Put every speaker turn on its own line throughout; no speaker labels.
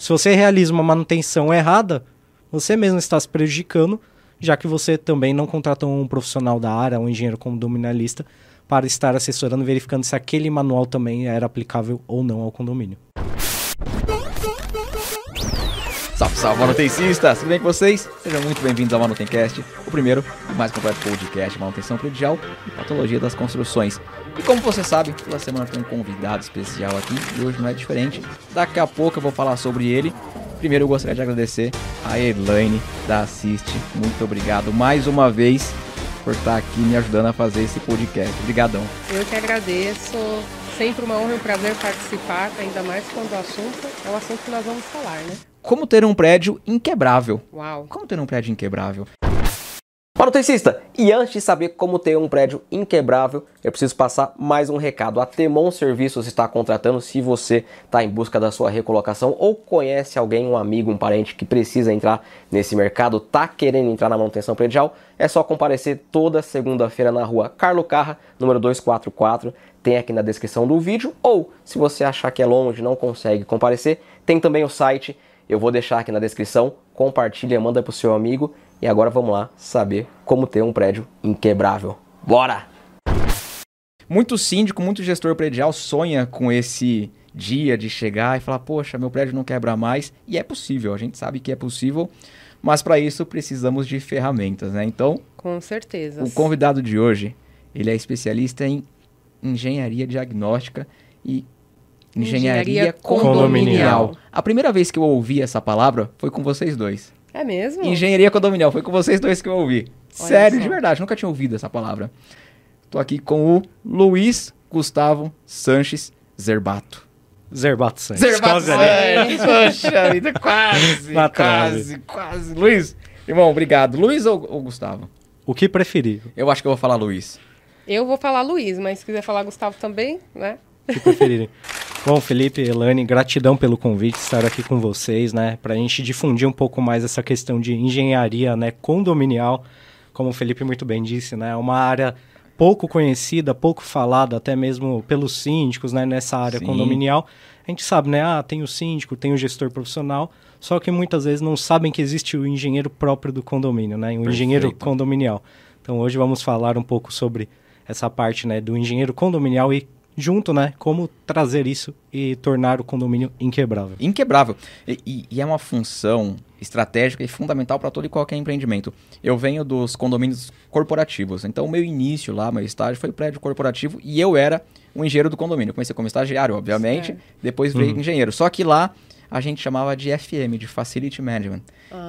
Se você realiza uma manutenção errada, você mesmo está se prejudicando, já que você também não contratou um profissional da área, um engenheiro condominialista, para estar assessorando, verificando se aquele manual também era aplicável ou não ao condomínio.
Salve, manutencistas! Tudo bem com vocês? Sejam muito bem-vindos ao Manutencast, o primeiro e mais completo podcast de manutenção predial e patologia das construções. E como você sabe, toda semana tem um convidado especial aqui e hoje não é diferente. Daqui a pouco eu vou falar sobre ele. Primeiro eu gostaria de agradecer a Elaine da Assiste. Muito obrigado mais uma vez por estar aqui me ajudando a fazer esse podcast. Obrigadão.
Eu que agradeço. Sempre uma honra e um prazer participar, ainda mais quando o assunto é o assunto que nós vamos falar, né?
Como ter um prédio inquebrável.
Uau.
Como ter um prédio inquebrável?
Manutencista, e antes de saber como ter um prédio inquebrável, eu preciso passar mais um recado. A Temon Serviços está contratando se você está em busca da sua recolocação ou conhece alguém, um amigo, um parente que precisa entrar nesse mercado, está querendo entrar na manutenção predial, é só comparecer toda segunda-feira na rua Carlo Carra, número 244, tem aqui na descrição do vídeo, ou se você achar que é longe, não consegue comparecer, tem também o site, eu vou deixar aqui na descrição, compartilha, manda pro seu amigo e agora vamos lá saber como ter um prédio inquebrável. Bora!
Muito síndico, muito gestor predial sonha com esse dia de chegar e falar: Poxa, meu prédio não quebra mais. E é possível, a gente sabe que é possível, mas para isso precisamos de ferramentas, né? Então,
Com certeza.
o convidado de hoje, ele é especialista em engenharia diagnóstica e engenharia,
Engenharia
condominial.
condominial.
A primeira vez que eu ouvi essa palavra foi com vocês dois.
É mesmo?
Engenharia condominial, foi com vocês dois que eu ouvi.
Olha
Sério,
só.
de verdade, nunca tinha ouvido essa palavra. Tô aqui com o Luiz Gustavo Sanches Zerbato.
Zerbato. Quase ali.
Sanches, poxa vida, quase,
Na trave.
quase, quase. Luiz, irmão, obrigado. Luiz ou, ou Gustavo?
O que preferir?
Eu acho que eu vou falar Luiz.
Eu vou falar Luiz, mas se quiser falar Gustavo também, né?
O que preferirem. Bom, Felipe, Elane, gratidão pelo convite, estar aqui com vocês, né? Pra gente difundir um pouco mais essa questão de engenharia, né? Condominial, como o Felipe muito bem disse, né? É uma área pouco conhecida, pouco falada, até mesmo pelos síndicos, né? Nessa área
Sim.
condominial. A gente sabe, né? Ah, tem o síndico, tem o gestor profissional, só que muitas vezes não sabem que existe o engenheiro próprio do condomínio, né? O engenheiro
Perfeito.
condominial. Então hoje vamos falar um pouco sobre essa parte, né? Do engenheiro condominial e junto, né? Como trazer isso e tornar o condomínio inquebrável.
Inquebrável. E, e- e é uma função estratégica e fundamental para todo e qualquer empreendimento. Eu venho dos condomínios corporativos. Então, o meu início lá, meu estágio, foi prédio corporativo e eu era o engenheiro do condomínio. Eu comecei como estagiário, obviamente,
Certo.
depois veio engenheiro. Só que lá a gente chamava de FM, de Facility Management.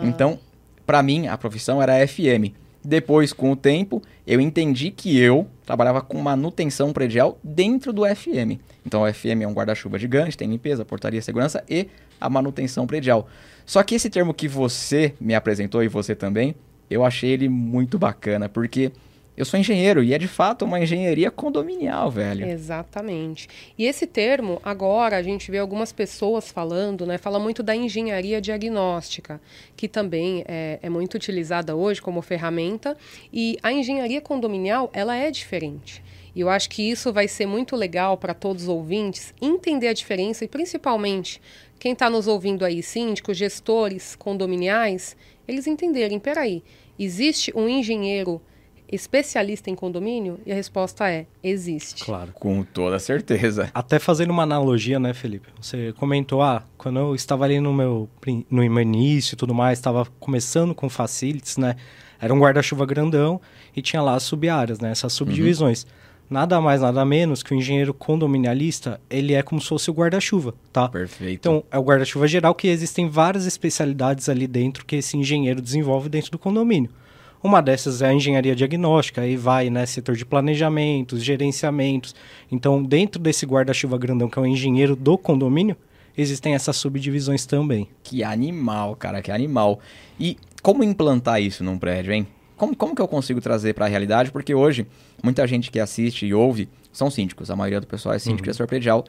Então, para mim, a profissão era FM. Depois, com o tempo, eu entendi que eu trabalhava com manutenção predial dentro do FM. Então, o FM é um guarda-chuva gigante, tem limpeza, portaria, segurança e a manutenção predial. Só que esse termo que você me apresentou e você também, eu achei ele muito bacana, porque eu sou engenheiro e é de fato uma engenharia condominial, velho.
Exatamente. E esse termo, agora a gente vê algumas pessoas falando, né? Fala muito da engenharia diagnóstica, que também é, é muito utilizada hoje como ferramenta. E a engenharia condominial, ela é diferente. E eu acho que isso vai ser muito legal para todos os ouvintes entender a diferença e principalmente quem está nos ouvindo aí, síndicos, gestores condominiais, eles entenderem, peraí, existe um engenheiro especialista em condomínio? E a resposta é: existe.
Claro.
Com toda certeza.
Até fazendo uma analogia, né, Felipe? Você comentou, ah, quando eu estava ali no meu, no meu início e tudo mais, estava começando com facilities, né? Era um guarda-chuva grandão e tinha lá as sub-áreas, né? Essas subdivisões. Nada mais, nada menos que o engenheiro condominialista, ele é como se fosse o guarda-chuva, tá?
Perfeito.
Então, é o guarda-chuva geral que existem várias especialidades ali dentro que esse engenheiro desenvolve dentro do condomínio. Uma dessas é a engenharia diagnóstica, aí vai, né, setor de planejamentos, gerenciamentos. Então, dentro desse guarda-chuva grandão que é o engenheiro do condomínio, existem essas subdivisões também.
Que animal, cara, que animal. E como implantar isso num prédio, hein? Como, como que eu consigo trazer para a realidade? Porque hoje, muita gente que assiste e ouve são síndicos. A maioria do pessoal é síndico e gestor predial.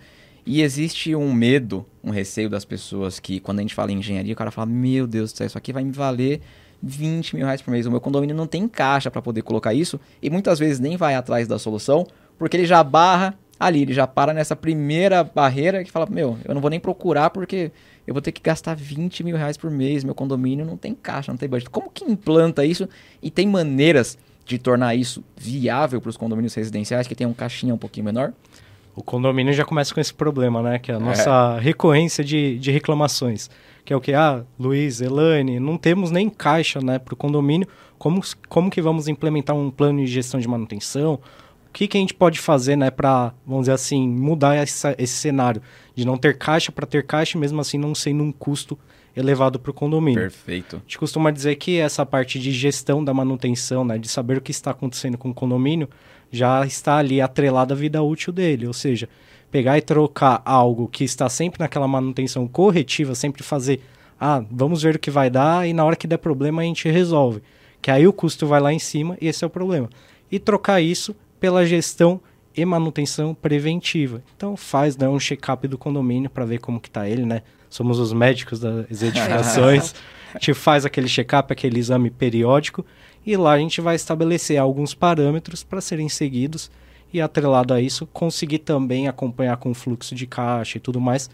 E existe um medo, um receio das pessoas que, quando a gente fala em engenharia, o cara fala: Meu Deus do céu, isso aqui vai me valer 20 mil reais por mês. O meu condomínio não tem caixa para poder colocar isso. E muitas vezes nem vai atrás da solução, porque ele já barra ali, ele já para nessa primeira barreira que fala: Meu, eu não vou nem procurar porque eu vou ter que gastar 20 mil reais por mês, meu condomínio não tem caixa, não tem budget. Como que implanta isso e tem maneiras de tornar isso viável para os condomínios residenciais que tem um caixinha um pouquinho menor?
O condomínio já começa com esse problema, né? Que é a nossa é. recorrência de, de reclamações. Que é o que? Ah, Luiz, Elaine, não temos nem caixa né, para o condomínio. Como, como que vamos implementar um plano de gestão de manutenção? O que, que a gente pode fazer né, para, vamos dizer assim, mudar essa, esse cenário de não ter caixa para ter caixa, mesmo assim não sendo um custo elevado para o condomínio.
Perfeito.
A gente costuma dizer que essa parte de gestão da manutenção, né, de saber o que está acontecendo com o condomínio, já está ali atrelada à vida útil dele. Ou seja, pegar e trocar algo que está sempre naquela manutenção corretiva, sempre fazer, ah, vamos ver o que vai dar e na hora que der problema a gente resolve. Que aí o custo vai lá em cima e esse é o problema. E trocar isso pela gestão e manutenção preventiva. Então faz né, um check-up do condomínio para ver como que está ele, né? Somos os médicos das edificações. a gente faz aquele check-up, aquele exame periódico e lá a gente vai estabelecer alguns parâmetros para serem seguidos e atrelado a isso conseguir também acompanhar com o fluxo de caixa e tudo mais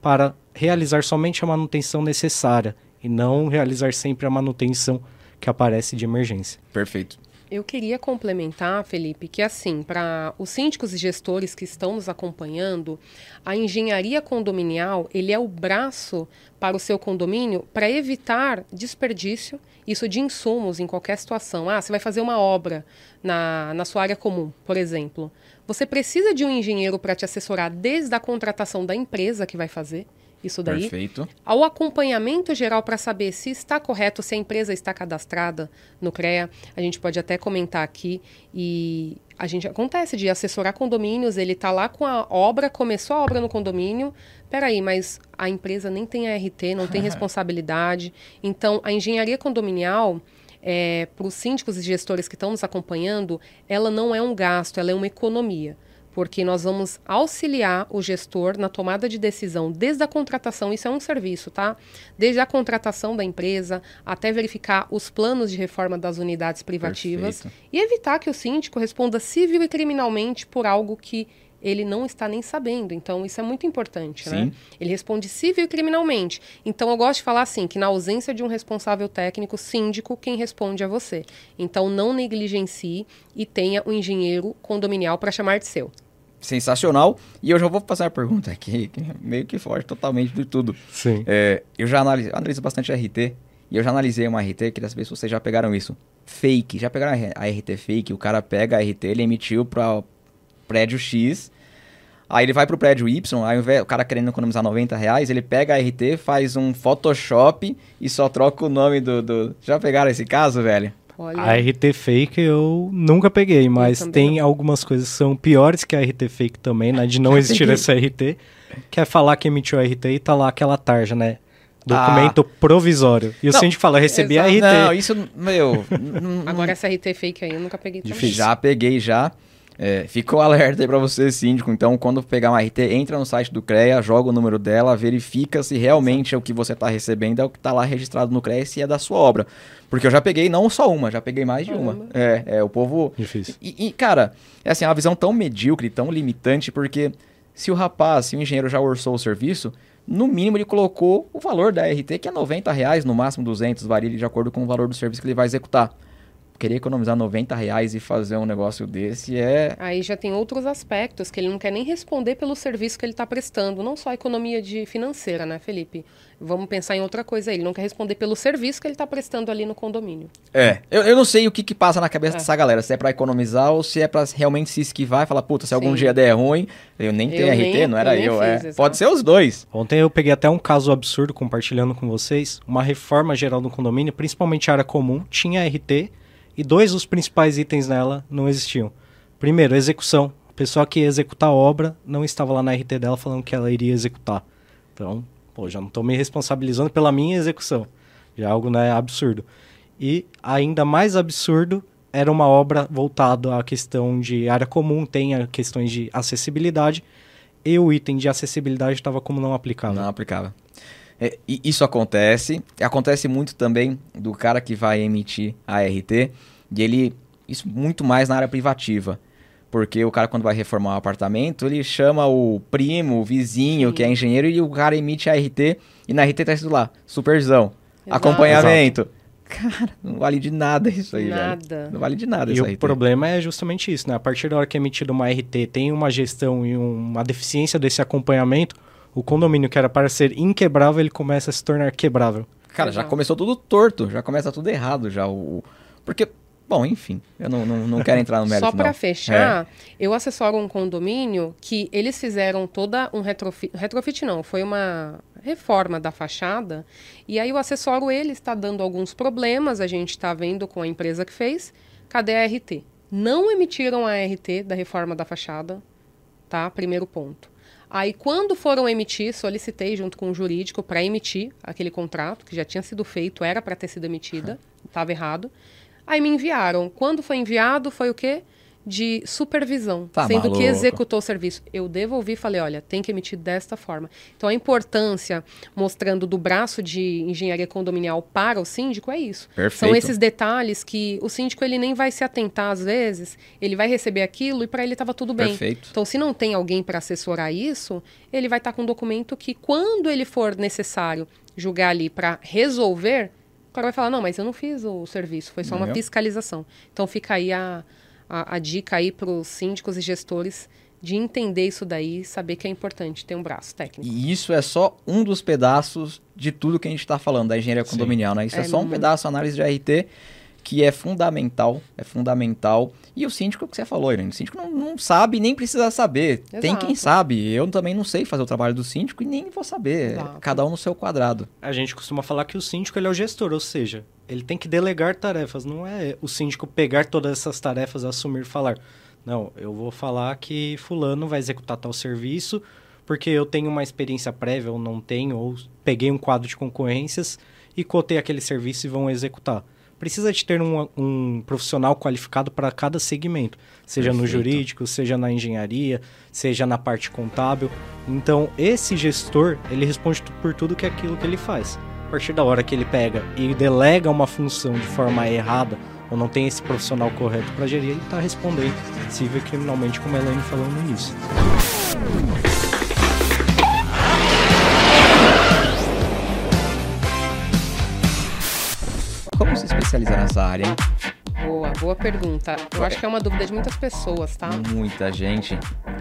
para realizar somente a manutenção necessária e não realizar sempre a manutenção que aparece de emergência.
Perfeito.
Eu queria complementar, Felipe, que assim, para os síndicos e gestores que estão nos acompanhando, a engenharia condominial, ele é o braço para o seu condomínio para evitar desperdício, isso de insumos em qualquer situação. Ah, você vai fazer uma obra na, na sua área comum, por exemplo. Você precisa de um engenheiro para te assessorar desde a contratação da empresa que vai fazer, isso daí.
Perfeito.
Ao acompanhamento geral para saber se está correto, se a empresa está cadastrada no CREA. A gente pode até comentar aqui e a gente acontece de assessorar condomínios, ele está lá com a obra, começou a obra no condomínio, peraí, mas a empresa nem tem ART, não tem responsabilidade. Então, a engenharia condominial, é, para os síndicos e gestores que estão nos acompanhando, ela não é um gasto, ela é uma economia porque nós vamos auxiliar o gestor na tomada de decisão desde a contratação, isso é um serviço, tá? Desde a contratação da empresa até verificar os planos de reforma das unidades privativas Perfeito. e evitar que o síndico responda civil e criminalmente por algo que ele não está nem sabendo. Então, isso é muito importante, né? Sim. né? Ele responde civil e criminalmente. Então, eu gosto de falar assim, que na ausência de um responsável técnico, síndico, quem responde é você. Então, não negligencie e tenha um engenheiro condominial para chamar de seu
sensacional. E eu já vou passar a pergunta aqui, que meio que foge totalmente de tudo.
Sim.
É, eu já analiso, analiso bastante RT, e eu já analisei uma RT, queria saber se vocês já pegaram isso. Fake, já pegaram a RT fake, o cara pega a RT, ele emitiu para prédio X, aí ele vai pro prédio Y, aí o cara querendo economizar 90 reais, ele pega a RT, faz um Photoshop e só troca o nome do... do... Já pegaram esse caso, velho?
Olha. A RT Fake eu nunca peguei, mas tem não. algumas coisas que são piores que a RT Fake também, né? De não existir essa RT. Que é falar que emitiu a RT e tá lá aquela tarja, né? Documento ah. provisório. E o síndico fala, recebi Exato. a RT.
Não, isso, meu...
Agora essa RT Fake aí eu nunca peguei também.
Já peguei, já. É, fica o alerta aí para você, síndico. Então, quando pegar uma RT, entra no site do CREA, joga o número dela, verifica se realmente é o que você está recebendo, é o que está lá registrado no CREA e se é da sua obra. Porque eu já peguei não só uma, já peguei mais de uma. É, é, o povo.
Difícil.
E, e, cara, é assim, é uma visão tão medíocre, tão limitante, porque se o rapaz, se o engenheiro já orçou o serviço, no mínimo ele colocou o valor da RT, que é 90 reais, no máximo 200, varia de acordo com o valor do serviço que ele vai executar querer economizar 90 reais e fazer um negócio desse é.
Aí já tem outros aspectos que ele não quer nem responder pelo serviço que ele está prestando, não só a economia de financeira, né, Felipe? Vamos pensar em outra coisa aí. Ele não quer responder pelo serviço que ele está prestando ali no condomínio.
É, eu, eu não sei o que, que passa na cabeça é. dessa galera, se é para economizar ou se é para realmente se esquivar e falar, puta, se Sim. algum dia der ruim, eu nem tenho eu RT, nem, não era eu. eu é. Pode ser os dois.
Ontem eu peguei até um caso absurdo compartilhando com vocês. Uma reforma geral do condomínio, principalmente área comum, tinha RT e dois dos principais itens nela não existiam. Primeiro, execução. A pessoa que ia executar a obra não estava lá na RT dela falando que ela iria executar. Então, pô, já não estou me responsabilizando pela minha execução. Já é algo né, absurdo. E ainda mais absurdo era uma obra voltada à questão de área comum, tem a questões de acessibilidade, e o item de acessibilidade estava como não aplicável.
Não aplicava. É, isso acontece. Acontece muito também do cara que vai emitir a RT, e ele. Isso muito mais na área privativa. Porque o cara, quando vai reformar um apartamento, ele chama o primo, o vizinho,
Sim.
que é engenheiro, e o cara emite a RT, e na RT tá escrito lá, supervisão,
Exato.
acompanhamento. Cara, não vale de nada isso aí, velho.
Nada.
Não vale de nada
E
essa
o
RT.
problema é justamente isso, né? A partir da hora que é emitida uma RT, tem uma gestão e um- uma deficiência desse acompanhamento, o condomínio que era para ser inquebrável, ele começa a se tornar quebrável.
Cara, já começou tudo torto, já começa tudo errado já. O... Porque, bom, enfim, eu não, não, não quero entrar no mérito,
Só para
não.
fechar, eu assessoro um condomínio que eles fizeram toda um retrofit, retrofit não, foi uma reforma da fachada, e aí o assessoro ele está dando alguns problemas, a gente está vendo com a empresa que fez, cadê a RT? Não emitiram a RT da reforma da fachada, tá? Primeiro ponto. Aí, quando foram emitir, solicitei junto com o jurídico para emitir aquele contrato, que já tinha sido feito, era para ter sido emitida, estava errado. Aí me enviaram. Quando foi enviado, foi o quê? De supervisão,
Tá
sendo
maluco.
que executou o serviço. Eu devolvi e falei, olha, tem que emitir desta forma. Então, a importância, mostrando do braço de engenharia condominial para o síndico, é isso.
Perfeito.
São esses detalhes que o síndico ele nem vai se atentar às vezes, ele vai receber aquilo e para ele estava tudo bem.
Perfeito.
Então, se não tem alguém para assessorar isso, ele vai estar com um documento que, quando ele for necessário julgar ali para resolver, o cara vai falar: não, mas eu não fiz o serviço, foi só uma fiscalização. Então, fica aí a, a, a dica aí para os síndicos e gestores de entender isso daí, saber que é importante ter um braço técnico.
E isso é só um dos pedaços de tudo que a gente está falando da engenharia
Sim.
condominial, né? Isso é,
É
só um pedaço, análise de RT, que é fundamental, é fundamental. E o síndico, é o que você falou, Irene, o síndico não, não sabe nem precisa saber. Tem
Exato.
quem sabe. Eu também não sei fazer o trabalho do síndico e nem vou saber.
Exato.
Cada um no seu quadrado.
A gente costuma falar que o síndico ele é o gestor, ou seja, ele tem que delegar tarefas, não é o síndico pegar todas essas tarefas, assumir e falar. Não, eu vou falar que fulano vai executar tal serviço porque eu tenho uma experiência prévia ou não tenho, ou peguei um quadro de concorrências e cotei aquele serviço e vão executar. Precisa de ter um, um profissional qualificado para cada segmento, seja no
Perfeito.
jurídico, seja na engenharia, seja na parte contábil. Então, esse gestor, ele responde por tudo que é aquilo que ele faz. Partir da hora que ele pega e delega uma função de forma errada, ou não tem esse profissional correto para gerir, ele está respondendo civil criminalmente, como a Elaine falou no início.
Como se especializar nessa área, hein?
Boa, boa pergunta. Eu acho que é uma dúvida de muitas pessoas, tá?
Muita gente.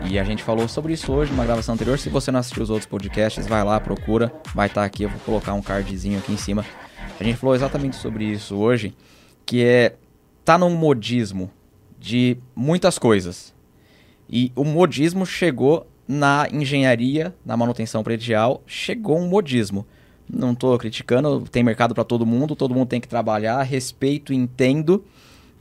E a gente falou sobre isso hoje numa gravação anterior. Se você não assistiu os outros podcasts, vai lá, procura. Vai estar aqui, eu vou colocar um cardzinho aqui em cima. A gente falou exatamente sobre isso hoje, que é tá num modismo de muitas coisas. E o modismo chegou na engenharia, na manutenção predial, chegou um modismo. Não estou criticando, tem mercado para todo mundo, todo mundo tem que trabalhar, respeito, entendo,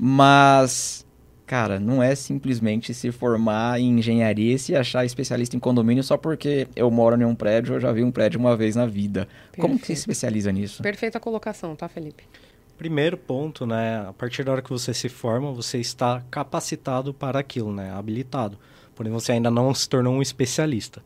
mas Cara, não é simplesmente se formar em engenharia e se achar especialista em condomínio só porque eu moro em um prédio ou já vi um prédio uma vez na vida. Como que se
Perfeito.
especializa nisso?
Perfeita colocação, tá, Felipe?
Primeiro ponto, né? A partir da hora que você se forma, você está capacitado para aquilo, né? Habilitado. Porém, você ainda não se tornou um especialista.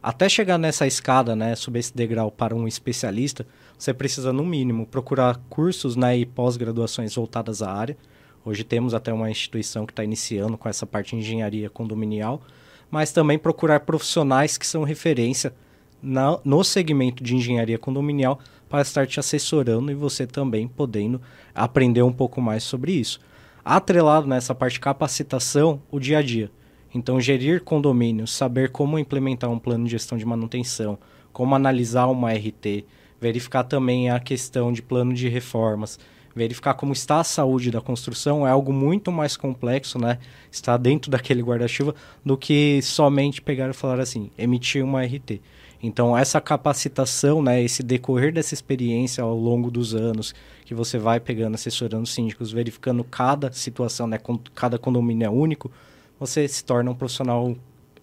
Até chegar nessa escada, né? Subir esse degrau para um especialista, você precisa, no mínimo, procurar cursos né, e pós-graduações voltadas à área. Hoje temos até uma instituição que está iniciando com essa parte de engenharia condominial, mas também procurar profissionais que são referência na- no segmento de engenharia condominial para estar te assessorando e você também podendo aprender um pouco mais sobre isso. Atrelado nessa parte de capacitação, o dia a dia. Então, gerir condomínios, saber como implementar um plano de gestão de manutenção, como analisar uma RT, verificar também a questão de plano de reformas, verificar como está a saúde da construção é algo muito mais complexo, né? Está dentro daquele guarda-chuva do que somente pegar e falar assim, emitir uma RT. Então, essa capacitação, né, esse decorrer dessa experiência ao longo dos anos, que você vai pegando, assessorando síndicos, verificando cada situação, né, cada condomínio é único, você se torna um profissional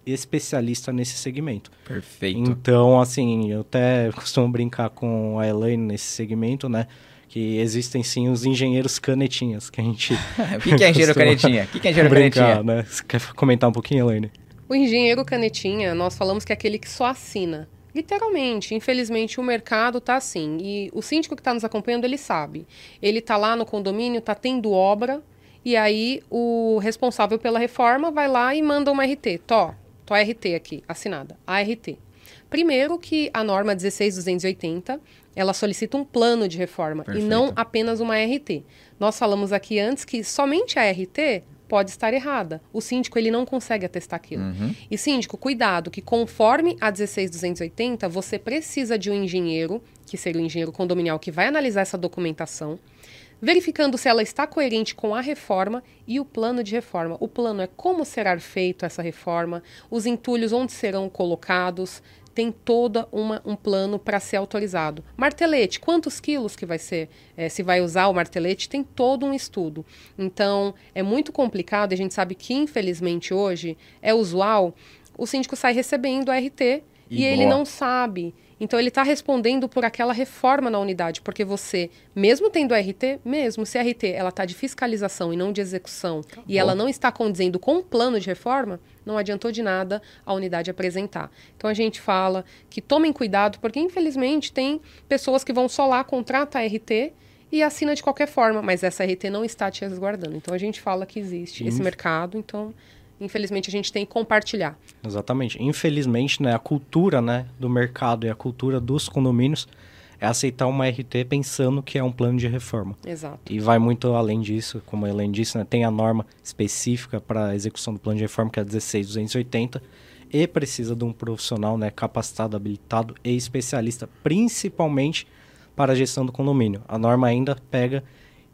especialista nesse segmento.
Perfeito.
Então, assim, eu até costumo brincar com a Elaine nesse segmento, né? Que existem sim os engenheiros canetinhas, que a gente.
o que, que é engenheiro canetinha? O que, que é engenheiro
brincar,
canetinha?
né? Você quer comentar um pouquinho, Elaine?
O engenheiro canetinha, nós falamos que é aquele que só assina. Literalmente, infelizmente o mercado tá assim. E o síndico que está nos acompanhando, ele sabe. Ele tá lá no condomínio, tá tendo obra, e aí o responsável pela reforma vai lá e manda uma RT. Tó, tô RT aqui, assinada, ART. Primeiro que a norma 16280, ela solicita um plano de reforma
Perfeito.
e não apenas uma RT. Nós falamos aqui antes que somente a RT pode estar errada. O síndico ele não consegue atestar aquilo.
Uhum.
E síndico, cuidado, que conforme a 16280, você precisa de um engenheiro, que seria o engenheiro condominial que vai analisar essa documentação, verificando se ela está coerente com a reforma e o plano de reforma. O plano é como será feito essa reforma, os entulhos onde serão colocados, tem toda uma, um plano para ser autorizado. Martelete, quantos quilos que vai ser? É, se vai usar o martelete, tem todo um estudo. Então, é muito complicado, e a gente sabe que, infelizmente, hoje é usual, o síndico sai recebendo a RT e,
E
ele não sabe. Então, ele está respondendo por aquela reforma na unidade, porque você, mesmo tendo RT, mesmo se a RT ela está de fiscalização e não de execução, e ela não está condizendo com o plano de reforma, não adiantou de nada a unidade apresentar. Então, a gente fala que tomem cuidado, porque infelizmente tem pessoas que vão só lá, contrata a RT e assina de qualquer forma, mas essa RT não está te resguardando. Então, a gente fala que existe esse
Inf-
mercado, então, infelizmente, a gente tem que compartilhar.
Exatamente. Infelizmente, né, a cultura né, do mercado e a cultura dos condomínios é aceitar uma RT pensando que é um plano de reforma.
Exato.
E vai muito além disso, como a Helene disse, né, tem a norma específica para a execução do plano de reforma, que é a 16280, e precisa de um profissional né, capacitado, habilitado e especialista, principalmente para a gestão do condomínio. A norma ainda pega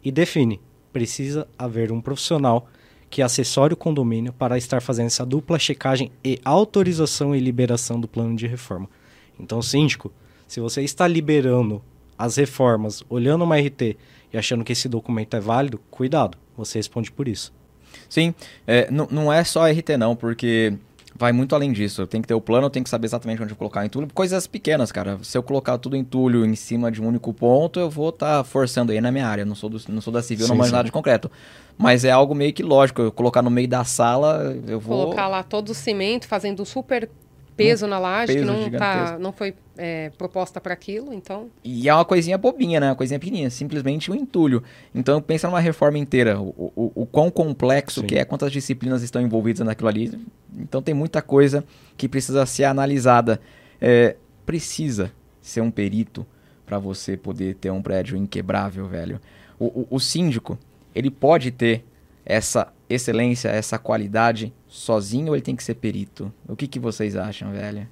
e define, precisa haver um profissional que assessore o condomínio para estar fazendo essa dupla checagem e autorização e liberação do plano de reforma. Então, síndico, se você está liberando as reformas, olhando uma RT e achando que esse documento é válido, cuidado, você responde por isso.
Sim, é, não é só RT não, porque vai muito além disso. Eu tenho que ter o plano, eu tenho que saber exatamente onde eu colocar o entulho. Coisas pequenas, cara. Se eu colocar tudo entulho em cima de um único ponto, eu vou estar forçando aí na minha área. Eu não sou, do, não sou da civil, não
Sim,
manjo
sim.
nada de concreto. Mas é algo meio que lógico. Eu colocar no meio da sala, eu vou...
Colocar lá todo o cimento, fazendo um super peso na laje, que
peso
não, tá, não foi é, proposta para aquilo, então...
E é uma coisinha bobinha, né? Uma coisinha pequenininha, simplesmente um entulho. Então pensa numa reforma inteira, o, o, o quão complexo
Sim.
que é, quantas disciplinas estão envolvidas naquilo ali. Então tem muita coisa que precisa ser analisada. É, precisa ser um perito para você poder ter um prédio inquebrável, velho. O, o, o síndico, ele pode ter essa excelência, essa qualidade sozinho ou ele tem que ser perito? O que, que vocês acham, velho?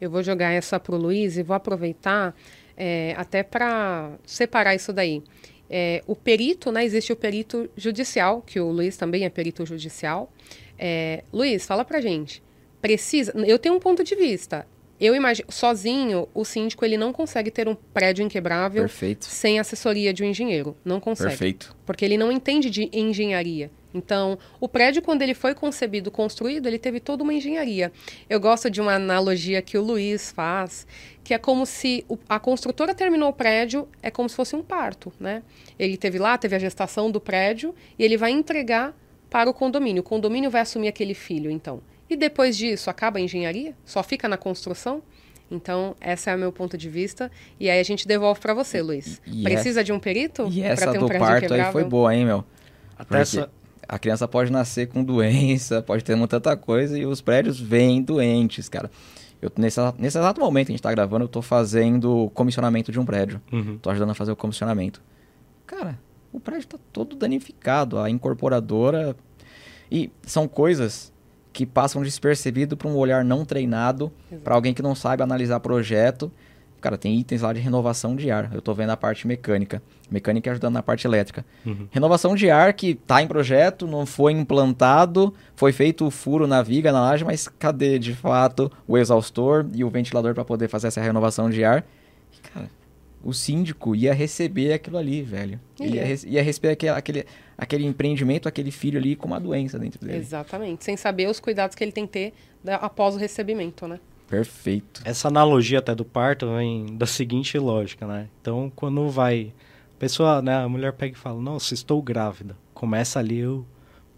Eu vou jogar essa pro Luiz e vou aproveitar é, até para separar isso daí. É, o perito, né? Existe o perito judicial, que o Luiz também é perito judicial. É, Luiz, fala pra gente. Precisa. Eu tenho um ponto de vista. Eu imagino, sozinho, o síndico ele não consegue ter um prédio inquebrável
Perfeito.
sem assessoria de um engenheiro. Não consegue.
Perfeito.
porque ele não entende de engenharia. Então, o prédio, quando ele foi concebido, construído, ele teve toda uma engenharia. Eu gosto de uma analogia que o Luiz faz, que é como se o- a construtora terminou o prédio, é como se fosse um parto, né? Ele teve lá, teve a gestação do prédio, e ele vai entregar para o condomínio. O condomínio vai assumir aquele filho, então. E depois disso, acaba a engenharia? Só fica na construção? Então, esse é o meu ponto de vista. E aí a gente devolve para você, Luiz.
E
Precisa de um perito
E essa
ter um
do parto aí
inquebrável?
foi boa, hein, meu?
Até
Porque
essa,
a criança pode nascer com doença, pode ter muita tanta coisa e os prédios vêm doentes, cara. Eu, nesse, nesse exato momento que a gente tá gravando, eu tô fazendo comissionamento de um prédio.
Uhum.
Tô ajudando a fazer o comissionamento. Cara, o prédio tá todo danificado, a incorporadora. E são coisas que passam despercebido para um olhar não treinado, para alguém que não sabe analisar projeto. Cara, tem itens lá de renovação de ar. Eu tô vendo a parte mecânica. Mecânica ajudando na parte elétrica.
Uhum.
Renovação de ar que tá em projeto, não foi implantado, foi feito o furo na viga, na laje, mas cadê de fato o exaustor e o ventilador para poder fazer essa renovação de ar? Cara, o síndico ia receber aquilo ali, velho. Ele ia,
Ia.
rece- ia receber aquele, aquele, aquele empreendimento, aquele filho ali com uma doença dentro dele.
Exatamente. Sem saber os cuidados que ele tem que ter da- após o recebimento, né?
Perfeito.
Essa analogia até do parto vem da seguinte lógica, né? Então, quando vai. A pessoa, né? A mulher pega e fala: Nossa, estou grávida. Começa ali o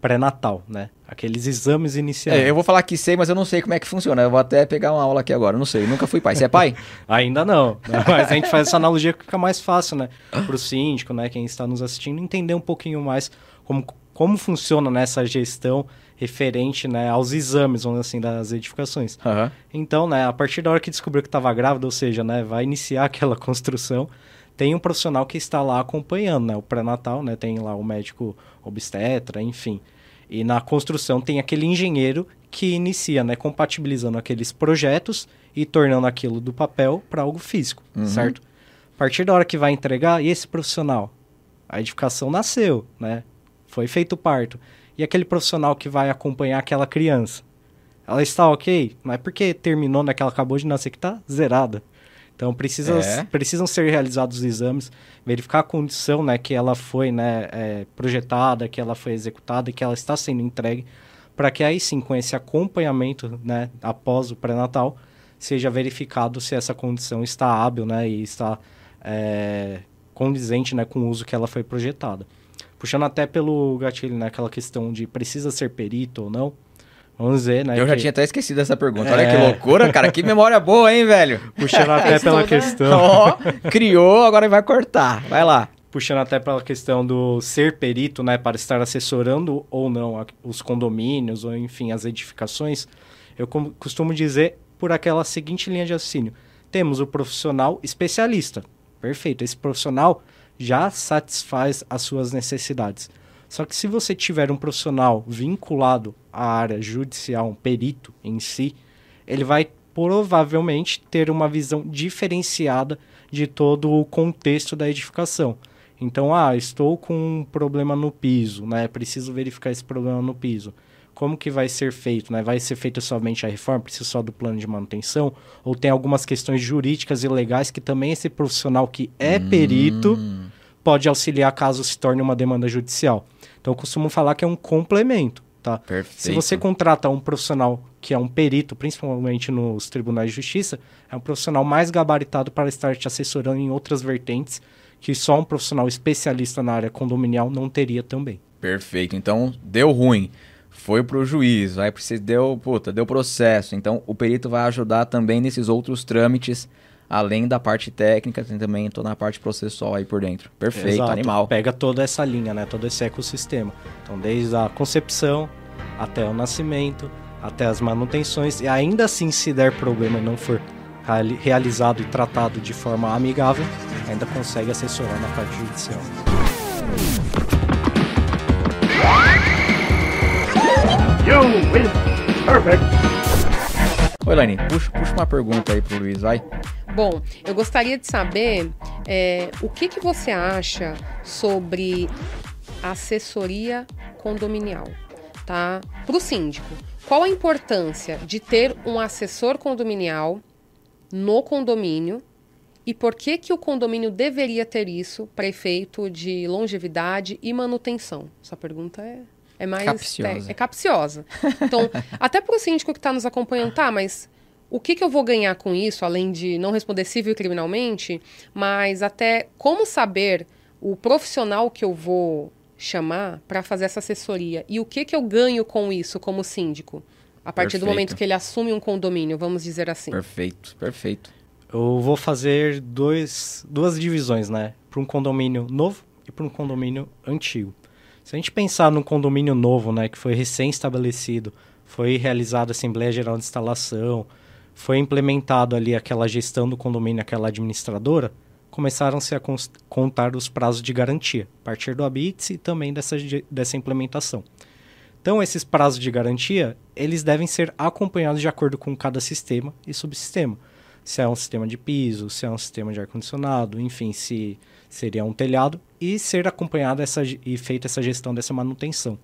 pré-natal, né? Aqueles exames iniciais.
É, eu vou falar que sei, mas eu não sei como é que funciona. Eu vou até pegar uma aula aqui agora. Não sei, nunca fui pai. Você é pai?
Ainda não. né? Mas a gente faz essa analogia que fica mais fácil, né? Pro síndico, né? Quem está nos assistindo, entender um pouquinho mais como, como funciona nessa gestão referente né, aos exames, vamos assim, das edificações.
Aham.
Então, né, a partir da hora que descobriu que estava grávida, ou seja, né, vai iniciar aquela construção, tem um profissional que está lá acompanhando, né, o pré-natal, né, tem lá o médico obstetra, enfim. E na construção tem aquele engenheiro que inicia, né, compatibilizando aqueles projetos e tornando aquilo do papel para algo físico, certo? A partir da hora que vai entregar, e esse profissional? A edificação nasceu, né? Foi feito o parto. E aquele profissional que vai acompanhar aquela criança? Ela está ok, mas porque terminou naquela acabou de nascer que está zerada. Então precisa,
É.
precisam ser realizados os exames, verificar a condição né, que ela foi né, é, projetada, que ela foi executada e que ela está sendo entregue, para que aí sim, com esse acompanhamento né, após o pré-natal, seja verificado se essa condição está hábil né, e está é, condizente né, com o uso que ela foi projetada. Puxando até pelo gatilho, né, aquela questão de precisa ser perito ou não, vamos dizer, né?
Eu já
que-
tinha até esquecido dessa pergunta. Olha que
É.
loucura, cara. Que memória boa, hein, velho?
Puxando até pela
toda-
questão.
Ó, criou, agora vai cortar. Vai lá.
puxando até pela questão do ser perito, né, para estar assessorando ou não os condomínios ou enfim as edificações, eu costumo dizer por aquela seguinte linha de raciocínio: temos o profissional especialista, perfeito. Esse profissional já satisfaz as suas necessidades. Só que se você tiver um profissional vinculado à área judicial, um perito em si, ele vai provavelmente ter uma visão diferenciada de todo o contexto da edificação. Então, ah, estou com um problema no piso, né? Preciso verificar esse problema no piso. Como que vai ser feito, né? Vai ser feito somente a reforma, precisa só do plano de manutenção? Ou tem algumas questões jurídicas e legais que também esse profissional que é perito pode auxiliar caso se torne uma demanda judicial. Então, eu costumo falar que é um complemento, tá?
Perfeito.
Se você contrata um profissional que é um perito, principalmente nos tribunais de justiça, é um profissional mais gabaritado para estar te assessorando em outras vertentes que só um profissional especialista na área condominial não teria também.
Perfeito. Então, deu ruim. Foi pro juiz, aí precisa deu, puta, deu processo. Então, o perito vai ajudar também nesses outros trâmites, além da parte técnica, tem também toda a parte processual aí por dentro. Perfeito,
Exato.
animal.
Pega toda essa linha, né? Todo esse ecossistema. Então, desde a concepção até o nascimento, até as manutenções, e ainda assim, se der problema e não for reali- realizado e tratado de forma amigável, ainda consegue assessorar na parte judicial.
You win. Perfect.
Ô, Elaine, puxa, puxa uma pergunta aí pro Luiz, vai.
Bom, eu gostaria de saber é, o que, que você acha sobre assessoria condominial, tá? Para o síndico, qual a importância de ter um assessor condominial no condomínio e por que que o condomínio deveria ter isso para efeito de longevidade e manutenção? Essa pergunta é, é mais
Capciosa.
te- é capciosa. Então, até para o síndico que está nos acompanhando, tá, mas o que, que eu vou ganhar com isso, além de não responder civil e criminalmente, mas até como saber o profissional que eu vou chamar para fazer essa assessoria e o que, que eu ganho com isso como síndico? A partir do
Perfeito.
momento que ele assume um condomínio, vamos dizer assim.
Perfeito, perfeito.
Eu vou fazer dois, duas divisões, né? Para um condomínio novo e para um condomínio antigo. Se a gente pensar num condomínio novo, né, que foi recém-estabelecido, foi realizada a Assembleia Geral de Instalação, foi implementado ali aquela gestão do condomínio, aquela administradora, começaram-se a contar os prazos de garantia, a partir do ABITS e também dessa, dessa implementação. Então, esses prazos de garantia, eles devem ser acompanhados de acordo com cada sistema e subsistema. Se é um sistema de piso, se é um sistema de ar-condicionado, enfim, se seria um telhado, e ser acompanhada essa, e feita essa gestão dessa manutenção.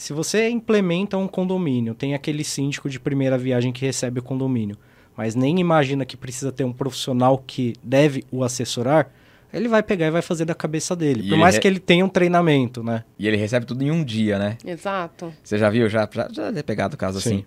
Se você implementa um condomínio, tem aquele síndico de primeira viagem que recebe o condomínio, mas nem imagina que precisa ter um profissional que deve o assessorar, ele vai pegar e vai fazer da cabeça dele.
E
Por mais
re-
que ele tenha um treinamento, né?
E ele recebe tudo em um dia, né?
Exato.
Você já viu? Já, já, já deve pegado o caso
Sim.
assim.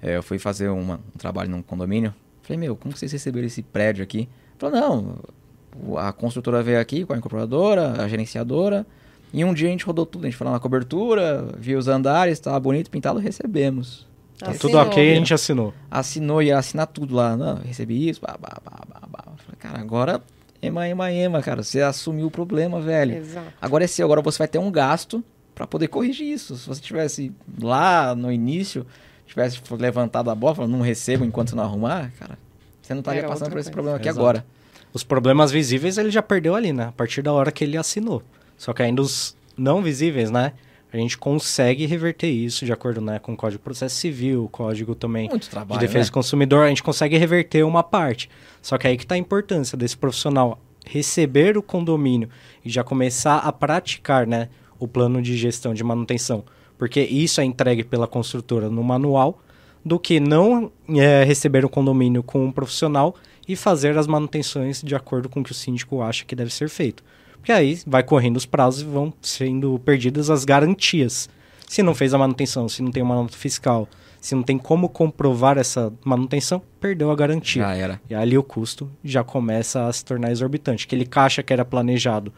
É, eu fui fazer uma- um trabalho num condomínio. Falei, meu, como vocês receberam esse prédio aqui? Falou, não, a construtora veio aqui com a incorporadora, a gerenciadora. E um dia a gente rodou tudo. A gente foi lá na cobertura, viu os andares, estava bonito, pintado, recebemos.
Tá
Assinou.
tudo ok, a gente assinou.
Assinou, ia assinar tudo lá. Não, eu recebi isso, bah, bah, bah, bah, bah. Falei, cara, agora, ema, ema, ema, cara. Você assumiu o problema, velho.
Exato.
Agora é seu, agora você vai ter um gasto para poder corrigir isso. Se você tivesse lá no início, tivesse levantado a bola, falando, não recebo enquanto não arrumar, cara, você não estaria
Era
passando por esse
coisa.
problema aqui
Exato.
agora.
Os problemas visíveis ele já perdeu ali, né? A partir da hora que ele assinou. Só que ainda os não visíveis, né? A gente consegue reverter isso de acordo né, com o Código de Processo Civil, o Código também
Muito
de
trabalho,
Defesa
né?
do Consumidor, a gente consegue reverter uma parte. Só que aí que está a importância desse profissional receber o condomínio e já começar a praticar né, o plano de gestão de manutenção. Porque isso é entregue pela construtora no manual, do que não é, receber o condomínio com um profissional e fazer as manutenções de acordo com o que o síndico acha que deve ser feito. Porque aí vai correndo os prazos e vão sendo perdidas as garantias. Se não fez a manutenção, se não tem uma nota fiscal, se não tem como comprovar essa manutenção, perdeu a garantia.
Já era.
E ali o custo já começa a se tornar exorbitante. Aquele caixa que era planejado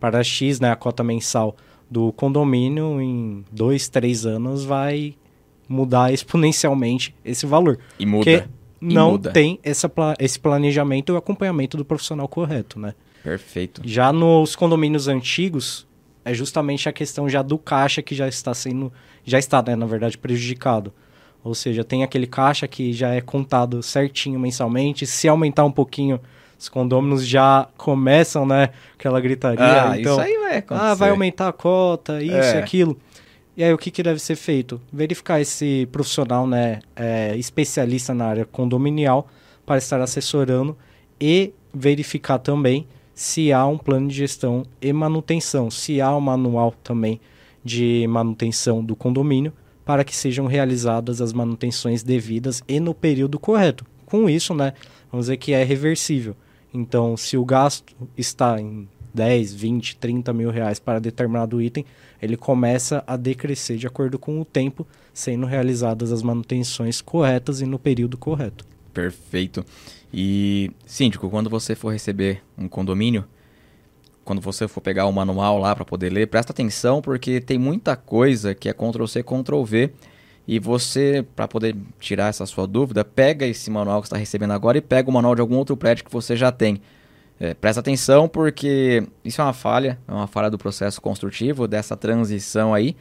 para X, né, a cota mensal do condomínio, em dois, três anos vai mudar exponencialmente esse valor.
E muda.
Porque
E
não
muda.
tem essa, esse planejamento e o acompanhamento do profissional correto, né?
Perfeito.
Já nos condomínios antigos, é justamente a questão já do caixa que já está sendo, já está, né, na verdade, prejudicado. Ou seja, tem aquele caixa que já é contado certinho mensalmente. Se aumentar um pouquinho, os condôminos já começam, né, aquela gritaria.
Ah,
então,
isso aí vai acontecer.
ah, vai aumentar a cota, isso
É.
aquilo. E aí, o que, que deve ser feito? Verificar esse profissional, né, é, especialista na área condominial, para estar assessorando e verificar também se há um plano de gestão e manutenção, se há um manual também de manutenção do condomínio, para que sejam realizadas as manutenções devidas e no período correto. Com isso, né, vamos dizer que é reversível. Então, se o gasto está em 10, 20, 30 mil reais para determinado item, ele começa a decrescer de acordo com o tempo, sendo realizadas as manutenções corretas e no período correto.
Perfeito. E, síndico, quando você for receber um condomínio, quando você for pegar o manual lá para poder ler, presta atenção porque tem muita coisa que é Ctrl C, Ctrl V. E você, para poder tirar essa sua dúvida, pega esse manual que está recebendo agora e pega o manual de algum outro prédio que você já tem. É, presta atenção porque isso é uma falha, é uma falha do processo construtivo, dessa transição aí.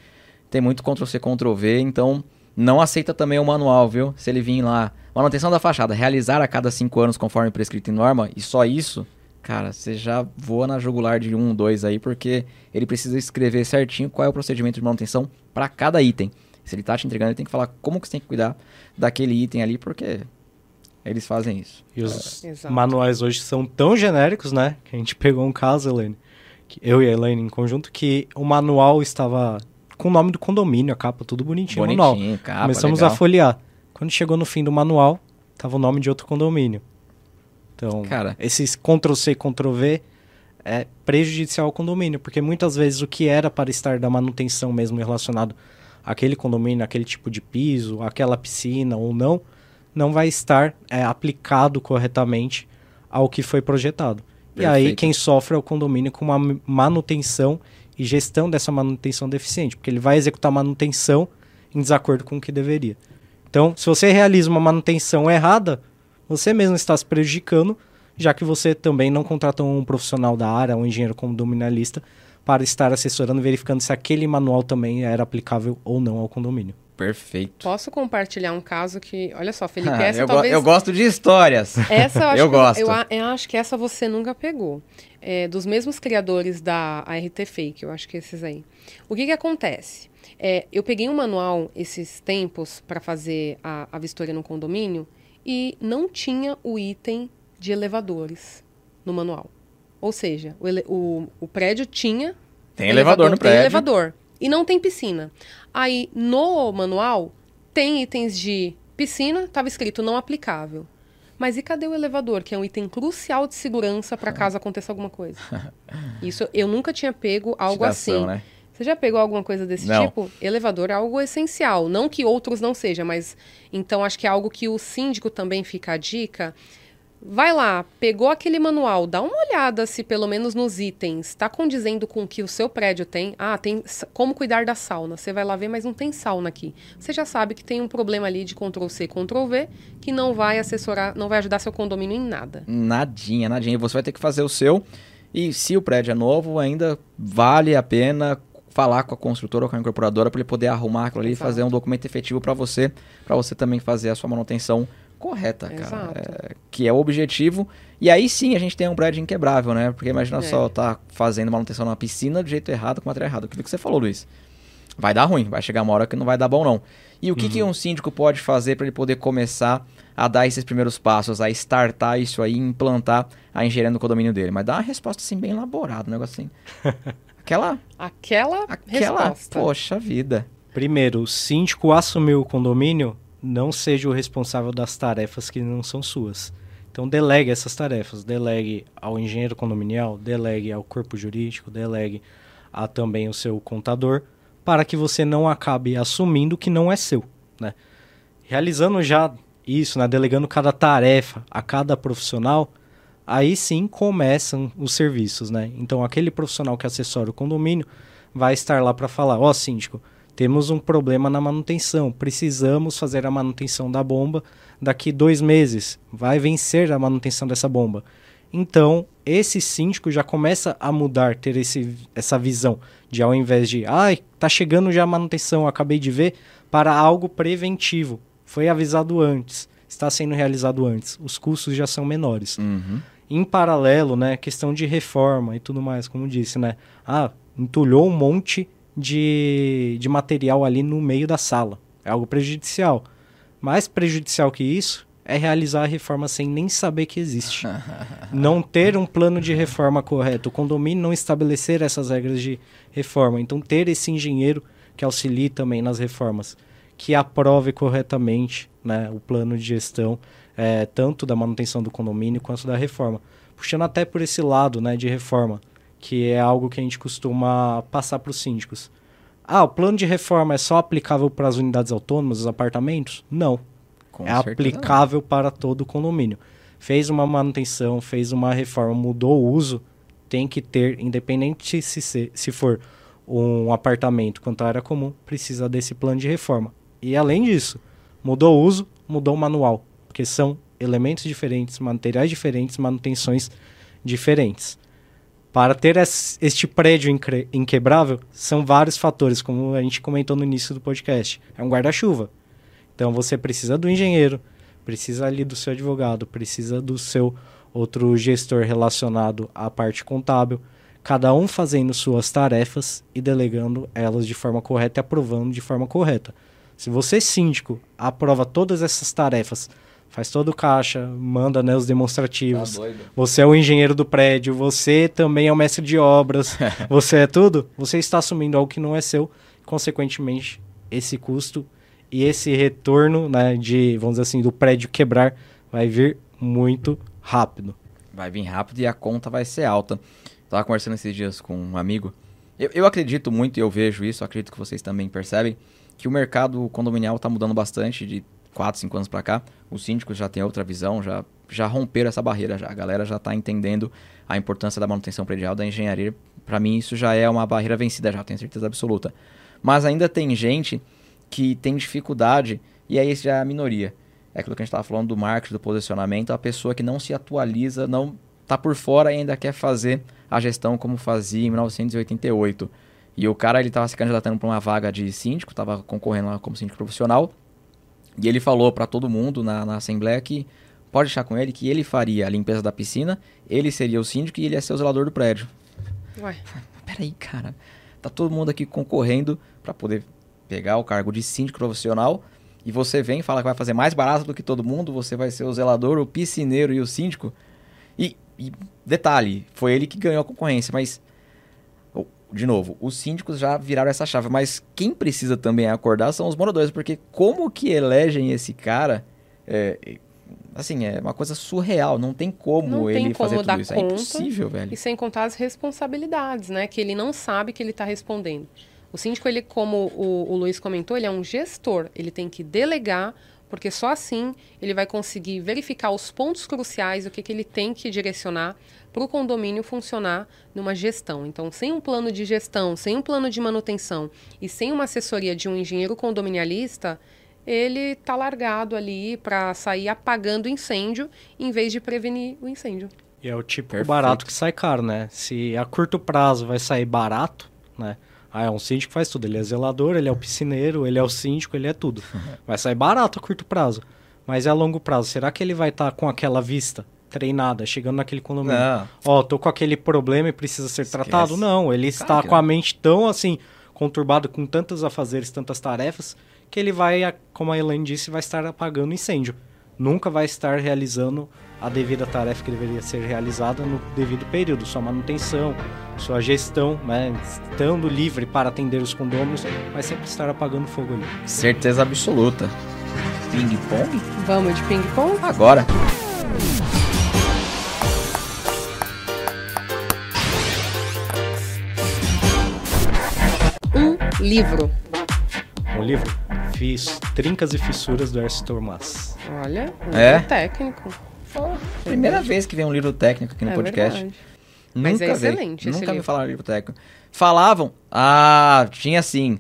Tem muito Ctrl C, Ctrl V, então não aceita também o manual, viu? Se ele vir lá, manutenção da fachada, realizar a cada cinco anos conforme prescrito em norma, e só isso, cara, você já voa na jugular de um, dois aí, porque ele precisa escrever certinho qual é o procedimento de manutenção para cada item. Se ele tá te entregando, ele tem que falar como que você tem que cuidar daquele item ali, porque eles fazem isso.
E os
Exato.
manuais hoje são tão genéricos, né? Que a gente pegou um caso, Elaine, que eu e a Elaine em conjunto, que o manual estava com o nome do condomínio, a capa tudo bonitinho, o manual.
Bonitinho, capa,
Começamos
legal.
a folhear. Quando chegou no fim do manual, tava o nome de outro condomínio. Então,
Cara.
esses Ctrl C, Ctrl V é prejudicial ao condomínio, porque muitas vezes o que era para estar da manutenção mesmo relacionado àquele condomínio, aquele tipo de piso, aquela piscina ou não, não vai estar é, aplicado corretamente ao que foi projetado. E aí
Perfeito.
quem sofre é o condomínio com uma manutenção e gestão dessa manutenção deficiente, porque ele vai executar a manutenção em desacordo com o que deveria. Então, se você realiza uma manutenção errada, você mesmo está se prejudicando, já que você também não contratou um profissional da área, um engenheiro condominialista, para estar assessorando e verificando se aquele manual também era aplicável ou não ao condomínio.
Perfeito.
Posso compartilhar um caso que, olha só, Felipe,
Ah,
essa
eu, go-
talvez
eu gosto de histórias.
Essa eu acho,
Eu
que-
gosto.
Eu, eu acho que essa você nunca pegou. É, dos mesmos criadores da ART Fake, eu acho que esses aí. O que que acontece? É, eu peguei um manual esses tempos para fazer a, a vistoria no condomínio e não tinha o item de elevadores no manual. Ou seja, o, ele- o- o prédio tinha
Tem elevador no
tem
prédio.
elevador. E não tem piscina. Aí, no manual, tem itens de piscina, estava escrito não aplicável. Mas e cadê o elevador, que é um item crucial de segurança para caso aconteça alguma coisa? Isso eu nunca tinha pego algo assim.
né?
Você já pegou alguma coisa desse
Não.
tipo? Elevador é algo essencial. Não que outros não sejam, mas então acho que é algo que o síndico também fica a dica. Vai lá, pegou aquele manual, dá uma olhada se pelo menos nos itens está condizendo com o que o seu prédio tem. Ah, tem como cuidar da sauna. Você vai lá ver, mas não tem sauna aqui. Você já sabe que tem um problema ali de Ctrl C, Ctrl V, que não vai assessorar, não vai ajudar seu condomínio em nada.
Nadinha, nadinha. Você vai ter que fazer o seu. E se o prédio é novo, ainda vale a pena falar com a construtora ou com a incorporadora para ele poder arrumar aquilo ali
Exato.
e fazer um documento efetivo para você, para você também fazer a sua manutenção correta, cara.
Exato.
É, que é o objetivo. E aí sim a gente tem um prédio inquebrável, né? Porque imagina
É.
só, tá fazendo manutenção numa piscina do jeito errado, com material errado. Aquilo que você falou, Luiz. Vai dar ruim, vai chegar uma hora que não vai dar bom, não. E o que, que um síndico pode fazer para ele poder começar a dar esses primeiros passos, a startar isso aí, implantar a engenharia no condomínio dele? Mas dá uma resposta assim bem elaborada, um negócio assim. Aquela.
Aquela,
Aquela.
resposta.
Poxa vida.
Primeiro, o síndico assumiu o condomínio, não seja o responsável das tarefas que não são suas. Então delegue essas tarefas, delegue ao engenheiro condominial, delegue ao corpo jurídico, delegue a também o seu contador, para que você não acabe assumindo o que não é seu, né? Realizando já isso, né, delegando cada tarefa a cada profissional, aí sim começam os serviços, né? Então aquele profissional que assessora o condomínio vai estar lá para falar, ó síndico, temos um problema na manutenção, precisamos fazer a manutenção da bomba daqui dois meses, vai vencer a manutenção dessa bomba. Então, esse síndico já começa a mudar, ter esse, essa visão de ao invés de, ai, tá chegando já a manutenção, acabei de ver, para algo preventivo. Foi avisado antes, está sendo realizado antes, os custos já são menores.
Uhum.
Em paralelo, né, questão de reforma e tudo mais, como disse, né? Ah, entulhou um monte de, de material ali no meio da sala. É algo prejudicial. Mais prejudicial que isso é realizar a reforma sem nem saber que existe. não ter um plano de reforma correto. O condomínio não estabelecer essas regras de reforma. Então, ter esse engenheiro que auxilie também nas reformas, que aprove corretamente né, o plano de gestão, é, tanto da manutenção do condomínio quanto da reforma. Puxando até por esse lado né, de reforma, que é algo que a gente costuma passar para os síndicos. Ah, o plano de reforma é só aplicável para as unidades autônomas, os apartamentos? Não
Com
é aplicável para todo o condomínio. Fez uma manutenção, fez uma reforma, mudou o uso, tem que ter, independente se, se, se for um apartamento quanto a área comum, precisa desse plano de reforma. E além disso, mudou o uso, mudou o manual, porque são elementos diferentes, materiais diferentes, manutenções diferentes. Para ter es- este prédio inquebrável, são vários fatores, como a gente comentou no início do podcast. É um guarda-chuva. Então você precisa do engenheiro, precisa ali do seu advogado, precisa do seu outro gestor relacionado à parte contábil, cada um fazendo suas tarefas e delegando elas de forma correta e aprovando de forma correta. Se você, síndico, aprova todas essas tarefas, faz todo o caixa, manda né, os demonstrativos,
Tá
você é o engenheiro do prédio, você também é o mestre de obras, você é tudo, você está assumindo algo que não é seu, consequentemente, esse custo e esse retorno né, de, vamos dizer assim, do prédio quebrar vai vir muito rápido.
Vai vir rápido e a conta vai ser alta. Tava conversando esses dias com um amigo. Eu, eu acredito muito e eu vejo isso, acredito que vocês também percebem, que o mercado condominial está mudando bastante de 4, 5 anos para cá. Os síndicos já têm outra visão, já, já romperam essa barreira. Já. A galera já está entendendo a importância da manutenção predial, da engenharia. Para mim, isso já é uma barreira vencida, já tenho certeza absoluta. Mas ainda tem gente que tem dificuldade, e aí já é a minoria. É aquilo que a gente estava falando do marketing, do posicionamento, a pessoa que não se atualiza, não tá por fora e ainda quer fazer a gestão como fazia em 1988. E o cara, ele estava se candidatando para uma vaga de síndico, estava concorrendo lá como síndico profissional, e ele falou para todo mundo na, na assembleia que pode deixar com ele que ele faria a limpeza da piscina, ele seria o síndico e ele ia ser o zelador do prédio.
Ué,
Peraí, cara. Tá todo mundo aqui concorrendo para poder pegar o cargo de síndico profissional e você vem e fala que vai fazer mais barato do que todo mundo, você vai ser o zelador, o piscineiro e o síndico. E, e detalhe, foi ele que ganhou a concorrência, mas de novo, os síndicos já viraram essa chave, mas quem precisa também acordar são os moradores, porque como que elegem esse cara? É, assim, é uma coisa surreal, não tem como
Não
ele
tem como
fazer tudo isso, é impossível, velho.
E sem contar as responsabilidades, né? Que ele não sabe que ele está respondendo. O síndico, ele, como o, o Luiz comentou, ele é um gestor. Ele tem que delegar, porque só assim ele vai conseguir verificar os pontos cruciais, o que, que ele tem que direcionar para o condomínio funcionar numa gestão. Então, sem um plano de gestão, sem um plano de manutenção e sem uma assessoria de um engenheiro condominialista, ele está largado ali para sair apagando incêndio em vez de prevenir o incêndio.
E é o tipo
Perfeito.
barato que sai caro, né? Se a curto prazo vai sair barato, né? Ah, é um síndico que faz tudo. Ele é zelador, ele é o piscineiro, ele é o síndico, ele é tudo. Vai sair barato a curto prazo. Mas é a longo prazo. Será que ele vai estar com aquela vista treinada, chegando naquele condomínio?
Não.
Ó, tô com aquele problema e precisa ser
Esquece.
tratado? Não, ele está
que
com a mente tão assim, conturbado com tantos afazeres, tantas tarefas, que ele vai, como a Elaine disse, vai estar apagando incêndio. Nunca vai estar realizando a devida tarefa que deveria ser realizada no devido período, sua manutenção, sua gestão, né, estando livre para atender os condôminos, vai sempre estar apagando fogo ali.
Certeza absoluta. Ping pong?
Vamos de ping-pong?
Agora.
Livro.
Um livro, fiz Trincas e Fissuras do Ercio Tomás.
Olha, um
É?
livro técnico.
Primeira vez que vem um livro técnico aqui no
é
podcast.
verdade. Mas
Nunca
é
vi.
excelente
Nunca me
livro.
falaram livro técnico. Falavam. Ah, tinha sim.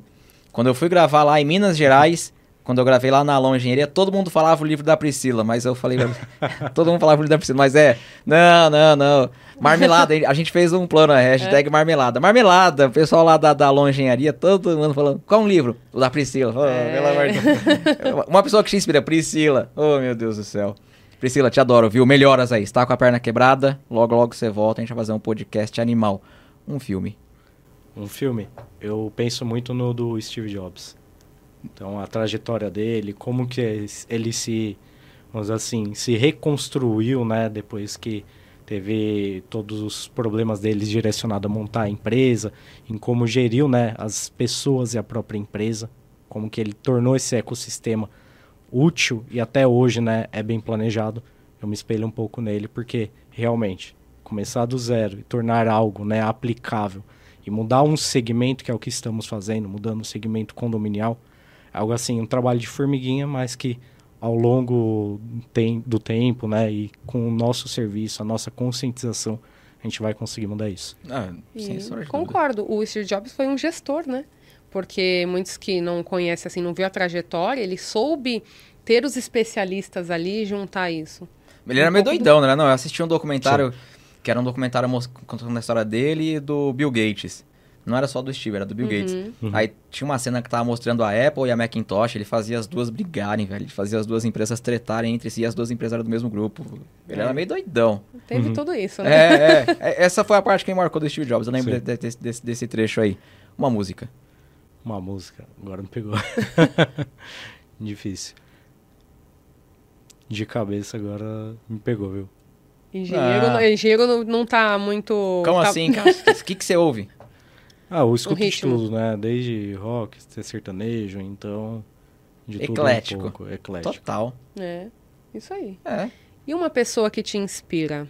Quando eu fui gravar lá em Minas Gerais, quando eu gravei lá na Alon Engenharia, todo mundo falava o livro da Priscila, mas eu falei. todo mundo falava o livro da Priscila, mas é. Não, não, não. Marmelada. a gente fez um plano, a hashtag marmelada. Marmelada, o pessoal lá da, da Engenharia, todo mundo falando. Qual um livro? O da Priscila. Oh,
É.
pelo amor de Deus. Uma pessoa que te inspira, Priscila. Oh, meu Deus do céu. Priscila, te adoro, viu? Melhoras aí. Está com a perna quebrada, logo, logo você volta, a gente vai fazer um podcast animal. Um filme.
Um filme, eu penso muito no do Steve Jobs. Então, a trajetória dele, como que ele se, vamos assim, se reconstruiu, né, depois que teve todos os problemas dele direcionados a montar a empresa, em como geriu, né, as pessoas e a própria empresa, como que ele tornou esse ecossistema útil e até hoje, né, é bem planejado. Eu me espelho um pouco nele porque realmente começar do zero e tornar algo, né, aplicável e mudar um segmento que é o que estamos fazendo, mudando o segmento condominial, é algo assim, um trabalho de formiguinha, mas que ao longo tem- do tempo, né, e com o nosso serviço, a nossa conscientização, a gente vai conseguir mudar isso.
Ah,
concordo, o Steve Jobs foi um gestor, né? Porque muitos que não conhecem, assim, não viu a trajetória, ele soube ter os especialistas ali e juntar isso.
Ele era
Um
meio
pouco do-
doidão, né? Não, eu assisti um documentário, que era um documentário contando a história dele e do Bill Gates. Não era só do Steve, era do Bill Gates.
Uhum.
Aí tinha uma cena que tava mostrando a Apple e a Macintosh, ele fazia as duas brigarem, velho. Ele fazia as duas empresas tretarem entre si e as duas empresas eram do mesmo grupo. Ele
É.
era meio doidão.
Teve tudo isso, né?
É, é, é, Essa foi a parte que me marcou do Steve Jobs. Eu lembro
Sim.
de- de- desse, desse trecho aí. Uma música.
Uma música, agora me pegou. Difícil. De cabeça agora me pegou, viu?
Engenheiro,
Ah.
engenheiro não, não tá muito...
Como
tá-
assim, cara? O que, que você ouve?
Ah, eu escuto de tudo, né? Desde rock, até sertanejo, então. De tudo
Eclético.
um pouco. Eclético.
Total.
É, isso aí.
É.
E uma pessoa que te inspira?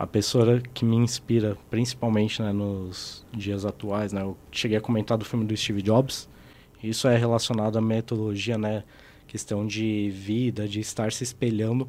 A pessoa que me inspira, principalmente né, nos dias atuais, né? Eu cheguei a comentar do filme do Steve Jobs. Isso é relacionado à metodologia, né? Questão de vida, de estar se espelhando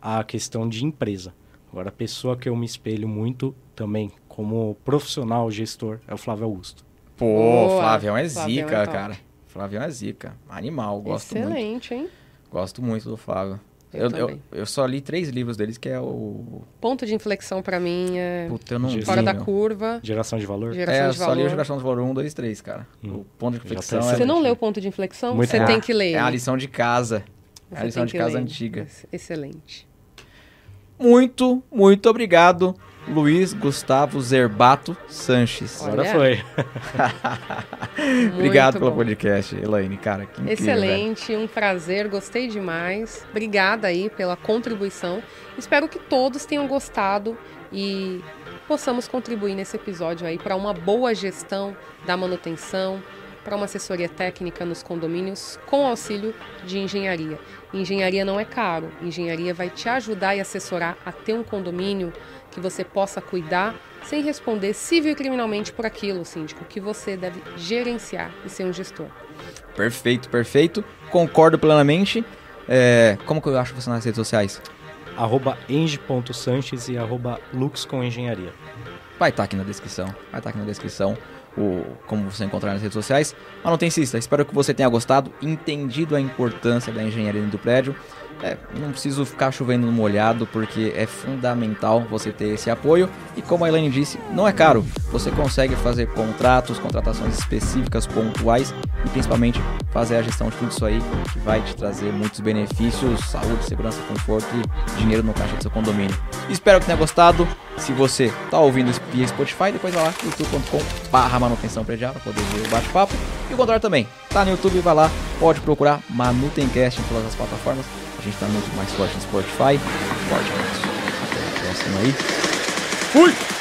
à questão de empresa. Agora, a pessoa que eu me espelho muito também, como profissional gestor, é o Flávio Augusto.
Pô,
Boa.
Flavião é
Flavião
zica,
é top.
cara. Flavião é zica. Animal, gosto muito.
Excelente, hein?
Gosto muito do Flávio.
Eu
Eu, eu, eu só li três livros deles, que é o...
Ponto de inflexão pra mim é
Puta, eu não
Fora
da curva.
Geração de valor?
Geração
É, eu
de
só
valor.
li o Geração de Valor 1, 2, 3, cara.
Hum.
O ponto de inflexão
tá
é...
Você não
excelente,
leu
né?
o ponto de inflexão?
Muito
Você
bom.
tem que ler.
É a lição de casa. É a
Você
lição de casa
ler.
antiga.
Excelente.
Muito, muito obrigado, Luiz Gustavo Zerbato Sanches.
Olha.
Agora foi.
Obrigado
Muito
pelo
bom.
podcast, Elaine, cara. Que incrível, velho.
Excelente, um prazer, gostei demais. Obrigada aí pela contribuição. Espero que todos tenham gostado e possamos contribuir nesse episódio aí para uma boa gestão da manutenção, para uma assessoria técnica nos condomínios com auxílio de engenharia. Engenharia não é caro, engenharia vai te ajudar e assessorar a ter um condomínio que você possa cuidar sem responder civil e criminalmente por aquilo, síndico, que você deve gerenciar e ser um gestor.
Perfeito, perfeito. Concordo plenamente. É, como que eu acho você nas redes sociais?
arroba eng.sanches e arroba lux com engenharia.
Vai estar aqui na descrição. Vai estar aqui na descrição o, como você encontrar nas redes sociais. Manutencista, espero que você tenha gostado, entendido a importância da engenharia do prédio é, não preciso ficar chovendo no molhado, porque é fundamental você ter esse apoio. E como a Elaine disse, não é caro. Você consegue fazer contratos, contratações específicas, pontuais e principalmente fazer a gestão de tudo isso aí, que vai te trazer muitos benefícios, saúde, segurança, conforto e dinheiro no caixa do seu condomínio. Espero que tenha gostado. Se você está ouvindo via Spotify, depois vai lá youtube.com/barra manutenção predial para poder ver o bate-papo. E o contrário também, tá no YouTube, vai lá, pode procurar Manutencast em todas as plataformas. A gente tá muito mais forte no Spotify. Forte. Até a próxima aí. Fui!